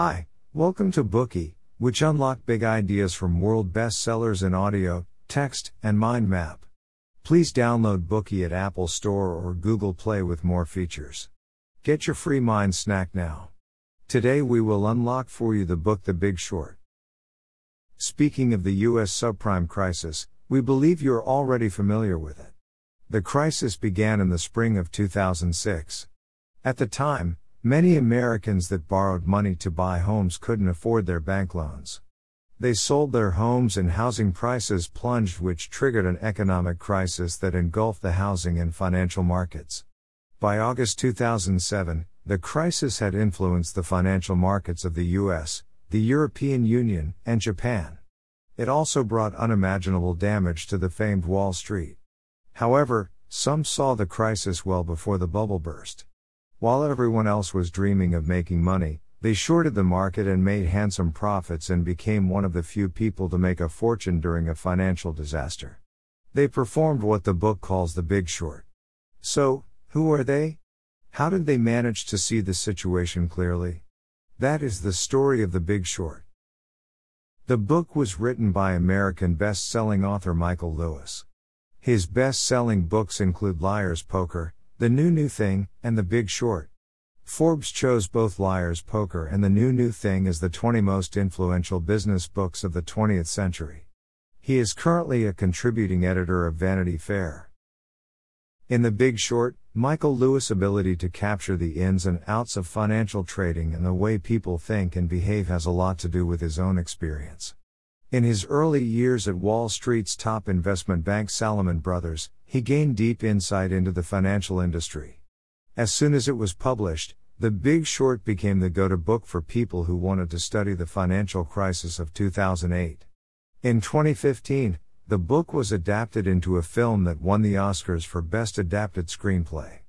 Hi, welcome to Bookey, which unlock big ideas from world bestsellers in audio, text, and mind map. Please download Bookey at Apple Store or Google Play with more features. Get your free mind snack now. Today we will unlock for you the book The Big Short. Speaking of the US subprime crisis, we believe you're already familiar with it. The crisis began in the spring of 2006. At the time, Many Americans that borrowed money to buy homes couldn't afford their bank loans. They sold their homes and housing prices plunged, which triggered an economic crisis that engulfed the housing and financial markets. By August 2007, the crisis had influenced the financial markets of the US, the European Union, and Japan. It also brought unimaginable damage to the famed Wall Street. However, some saw the crisis well before the bubble burst. While everyone else was dreaming of making money, they shorted the market and made handsome profits and became one of the few people to make a fortune during a financial disaster. They performed what the book calls the big short. So, who are they? How did they manage to see the situation clearly? That is the story of the big short. The book was written by American best selling author Michael Lewis. His best selling books include Liar's Poker, the New New Thing, and The Big Short. Forbes chose both Liar's Poker and The New New Thing as the 20 most influential business books of the 20th century. He is currently a contributing editor of Vanity Fair. In The Big Short, Michael Lewis' ability to capture the ins and outs of financial trading and the way people think and behave has a lot to do with his own experience. In his early years at Wall Street's top investment bank Salomon Brothers, he gained deep insight into the financial industry. As soon as it was published, The Big Short became the go to book for people who wanted to study the financial crisis of 2008. In 2015, the book was adapted into a film that won the Oscars for Best Adapted Screenplay.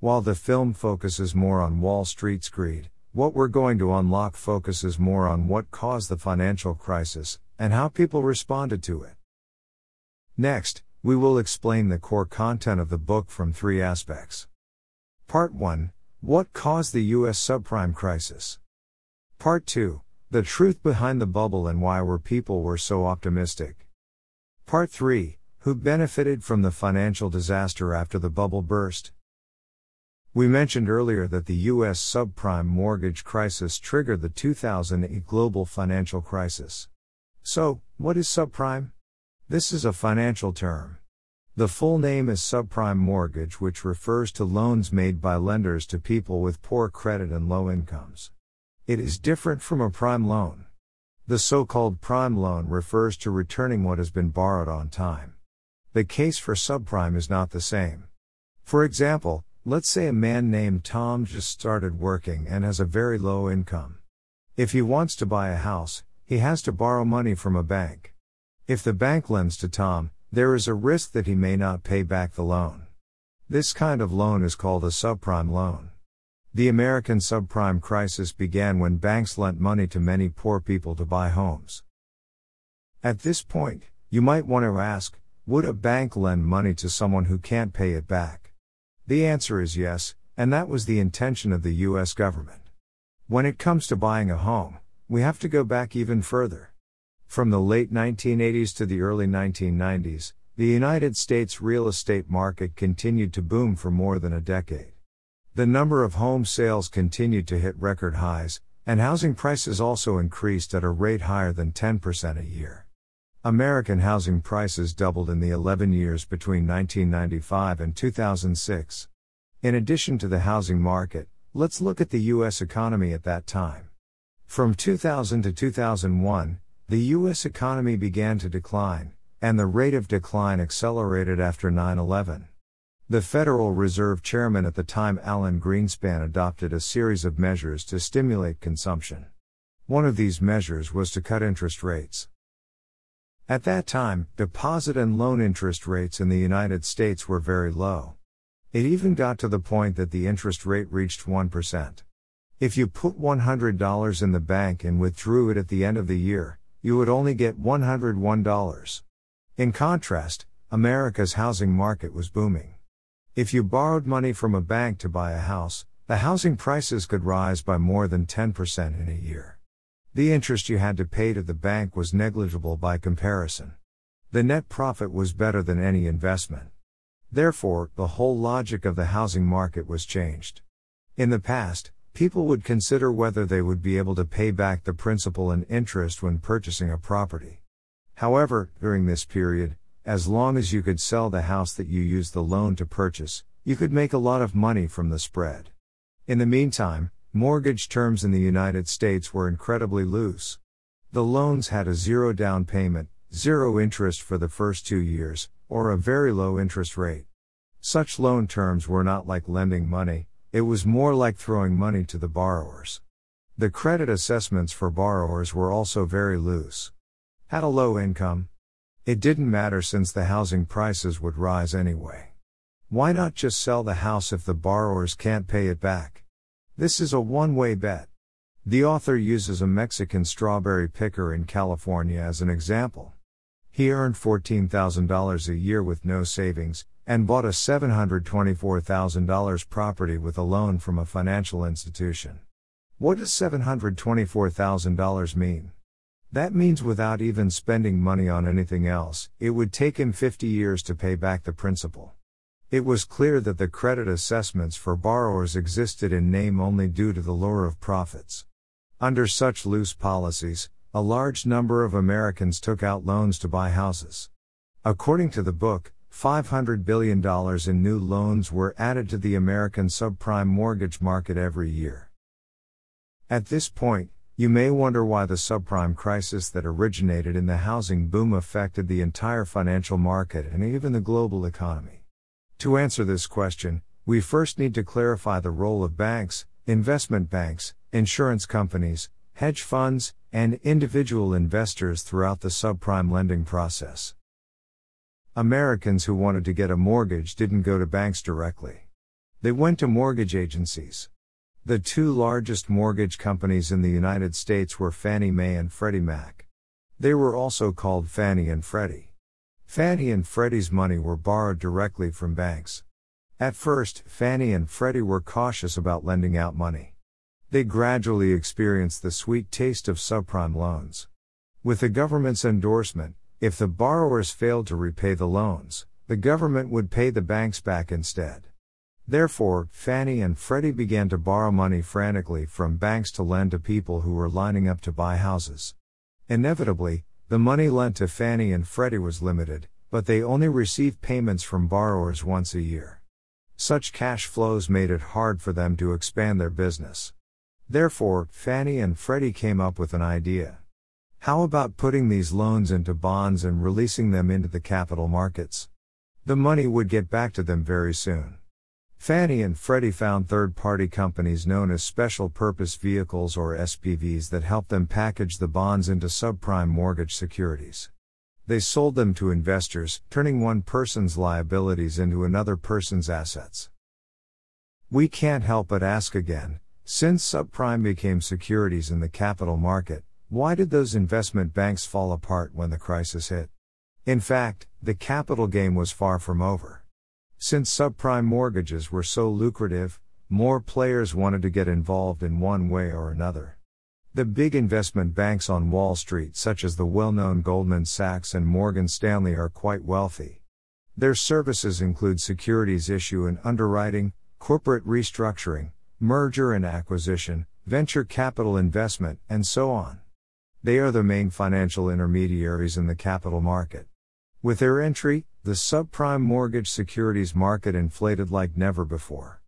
While the film focuses more on Wall Street's greed, what we're going to unlock focuses more on what caused the financial crisis and how people responded to it. Next, we will explain the core content of the book from three aspects. Part 1 What caused the U.S. subprime crisis? Part 2 The truth behind the bubble and why were people were so optimistic. Part 3 Who benefited from the financial disaster after the bubble burst? We mentioned earlier that the U.S. subprime mortgage crisis triggered the 2008 global financial crisis. So, what is subprime? This is a financial term. The full name is subprime mortgage, which refers to loans made by lenders to people with poor credit and low incomes. It is different from a prime loan. The so called prime loan refers to returning what has been borrowed on time. The case for subprime is not the same. For example, let's say a man named Tom just started working and has a very low income. If he wants to buy a house, he has to borrow money from a bank. If the bank lends to Tom, there is a risk that he may not pay back the loan. This kind of loan is called a subprime loan. The American subprime crisis began when banks lent money to many poor people to buy homes. At this point, you might want to ask would a bank lend money to someone who can't pay it back? The answer is yes, and that was the intention of the US government. When it comes to buying a home, we have to go back even further. From the late 1980s to the early 1990s, the United States real estate market continued to boom for more than a decade. The number of home sales continued to hit record highs, and housing prices also increased at a rate higher than 10% a year. American housing prices doubled in the 11 years between 1995 and 2006. In addition to the housing market, let's look at the U.S. economy at that time. From 2000 to 2001, the U.S. economy began to decline, and the rate of decline accelerated after 9 11. The Federal Reserve Chairman at the time, Alan Greenspan, adopted a series of measures to stimulate consumption. One of these measures was to cut interest rates. At that time, deposit and loan interest rates in the United States were very low. It even got to the point that the interest rate reached 1%. If you put $100 in the bank and withdrew it at the end of the year, you would only get $101. In contrast, America's housing market was booming. If you borrowed money from a bank to buy a house, The housing prices could rise by more than 10% in a year. The interest you had to pay to the bank was negligible by comparison. The net profit was better than any investment. Therefore, the whole logic of the housing market was changed. In the past, people would consider whether they would be able to pay back the principal and interest when purchasing a property. However, during this period, as long as you could sell the house that you used the loan to purchase, you could make a lot of money from the spread. In the meantime, mortgage terms in the United States were incredibly loose. The loans had a zero down payment, zero interest for the first two years, or a very low interest rate. Such loan terms were not like lending money, it was more like throwing money to the borrowers. The credit assessments for borrowers were also very loose. Had a low income? It didn't matter since the housing prices would rise anyway. Why not just sell the house if the borrowers can't pay it back? This is a one way bet. The author uses a Mexican strawberry picker in California as an example. He earned $14,000 a year with no savings, and bought a $724,000 property with a loan from a financial institution. What does $724,000 mean? That means without even spending money on anything else, it would take him 50 years to pay back the principal. It was clear that the credit assessments for borrowers existed in name only due to the lure of profits. Under such loose policies, a large number of Americans took out loans to buy houses. According to the book, $500 billion in new loans were added to the American subprime mortgage market every year. At this point, you may wonder why the subprime crisis that originated in the housing boom affected the entire financial market and even the global economy. To answer this question, we first need to clarify the role of banks, investment banks, insurance companies, hedge funds, and individual investors throughout the subprime lending process. Americans who wanted to get a mortgage didn't go to banks directly. They went to mortgage agencies. The two largest mortgage companies in the United States were Fannie Mae and Freddie Mac. They were also called Fannie and Freddie. Fannie and Freddie's money were borrowed directly from banks. At first, Fannie and Freddie were cautious about lending out money. They gradually experienced the sweet taste of subprime loans. With the government's endorsement, if the borrowers failed to repay the loans, the government would pay the banks back instead. Therefore, Fannie and Freddie began to borrow money frantically from banks to lend to people who were lining up to buy houses. Inevitably, the money lent to Fannie and Freddie was limited, but they only received payments from borrowers once a year. Such cash flows made it hard for them to expand their business. Therefore, Fannie and Freddie came up with an idea. How about putting these loans into bonds and releasing them into the capital markets? The money would get back to them very soon. Fannie and Freddie found third party companies known as special purpose vehicles or SPVs that helped them package the bonds into subprime mortgage securities. They sold them to investors, turning one person's liabilities into another person's assets. We can't help but ask again since subprime became securities in the capital market, why did those investment banks fall apart when the crisis hit? In fact, the capital game was far from over. Since subprime mortgages were so lucrative, more players wanted to get involved in one way or another. The big investment banks on Wall Street, such as the well known Goldman Sachs and Morgan Stanley, are quite wealthy. Their services include securities issue and underwriting, corporate restructuring, merger and acquisition, venture capital investment, and so on. They are the main financial intermediaries in the capital market. With their entry, the subprime mortgage securities market inflated like never before.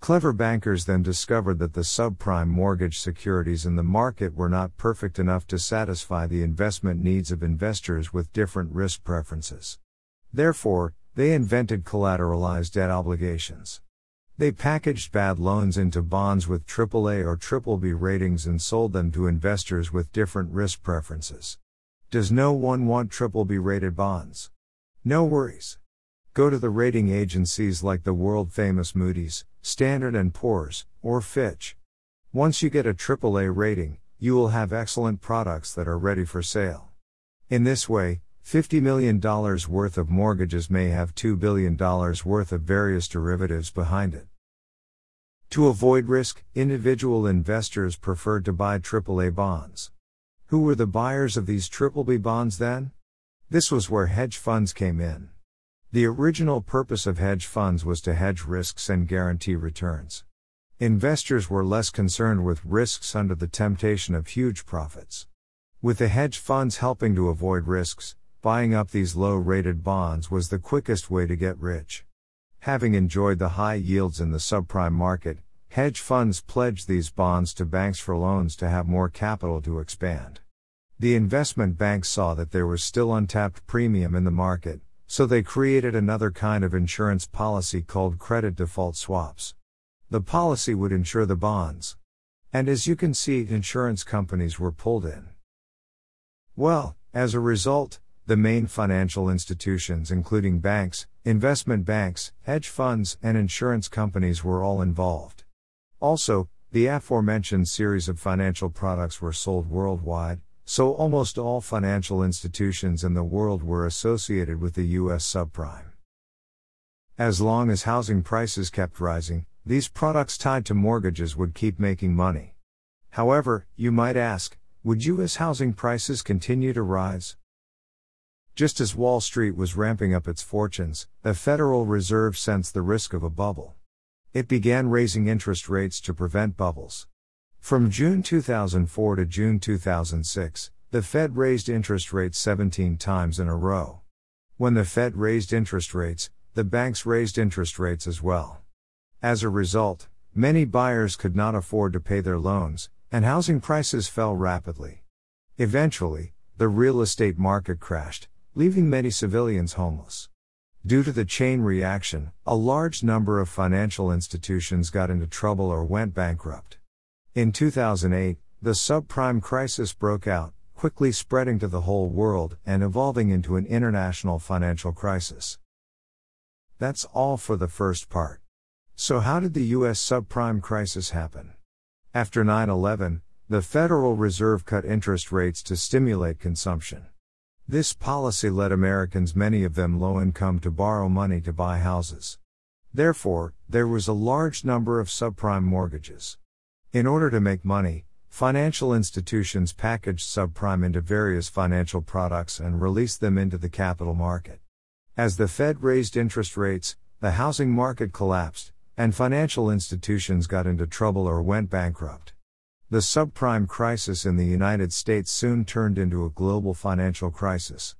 Clever bankers then discovered that the subprime mortgage securities in the market were not perfect enough to satisfy the investment needs of investors with different risk preferences. Therefore, they invented collateralized debt obligations. They packaged bad loans into bonds with AAA or BBB ratings and sold them to investors with different risk preferences. Does no one want BBB rated bonds? No worries. Go to the rating agencies like the world famous Moody's, Standard & Poor's, or Fitch. Once you get a AAA rating, you will have excellent products that are ready for sale. In this way, $50 million worth of mortgages may have $2 billion worth of various derivatives behind it. To avoid risk, individual investors preferred to buy AAA bonds. Who were the buyers of these BBB bonds then? This was where hedge funds came in. The original purpose of hedge funds was to hedge risks and guarantee returns. Investors were less concerned with risks under the temptation of huge profits. With the hedge funds helping to avoid risks, buying up these low rated bonds was the quickest way to get rich. Having enjoyed the high yields in the subprime market, hedge funds pledged these bonds to banks for loans to have more capital to expand. The investment banks saw that there was still untapped premium in the market, so they created another kind of insurance policy called credit default swaps. The policy would insure the bonds. And as you can see, insurance companies were pulled in. Well, as a result, the main financial institutions, including banks, investment banks, hedge funds, and insurance companies, were all involved. Also, the aforementioned series of financial products were sold worldwide, so almost all financial institutions in the world were associated with the US subprime. As long as housing prices kept rising, these products tied to mortgages would keep making money. However, you might ask, would US housing prices continue to rise? Just as Wall Street was ramping up its fortunes, the Federal Reserve sensed the risk of a bubble. It began raising interest rates to prevent bubbles. From June 2004 to June 2006, the Fed raised interest rates 17 times in a row. When the Fed raised interest rates, the banks raised interest rates as well. As a result, many buyers could not afford to pay their loans, and housing prices fell rapidly. Eventually, the real estate market crashed, leaving many civilians homeless. Due to the chain reaction, a large number of financial institutions got into trouble or went bankrupt. In 2008, the subprime crisis broke out, quickly spreading to the whole world and evolving into an international financial crisis. That's all for the first part. So, how did the US subprime crisis happen? After 9 11, the Federal Reserve cut interest rates to stimulate consumption. This policy led Americans, many of them low income, to borrow money to buy houses. Therefore, there was a large number of subprime mortgages. In order to make money, financial institutions packaged subprime into various financial products and released them into the capital market. As the Fed raised interest rates, the housing market collapsed, and financial institutions got into trouble or went bankrupt. The subprime crisis in the United States soon turned into a global financial crisis.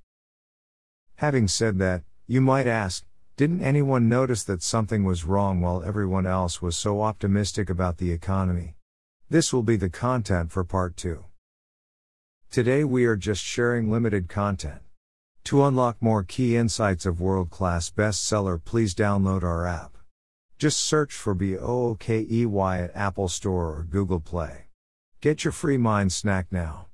Having said that, you might ask, didn't anyone notice that something was wrong while everyone else was so optimistic about the economy? This will be the content for part 2. Today we are just sharing limited content. To unlock more key insights of world class bestseller, please download our app. Just search for BOOKEY at Apple Store or Google Play. Get your free mind snack now.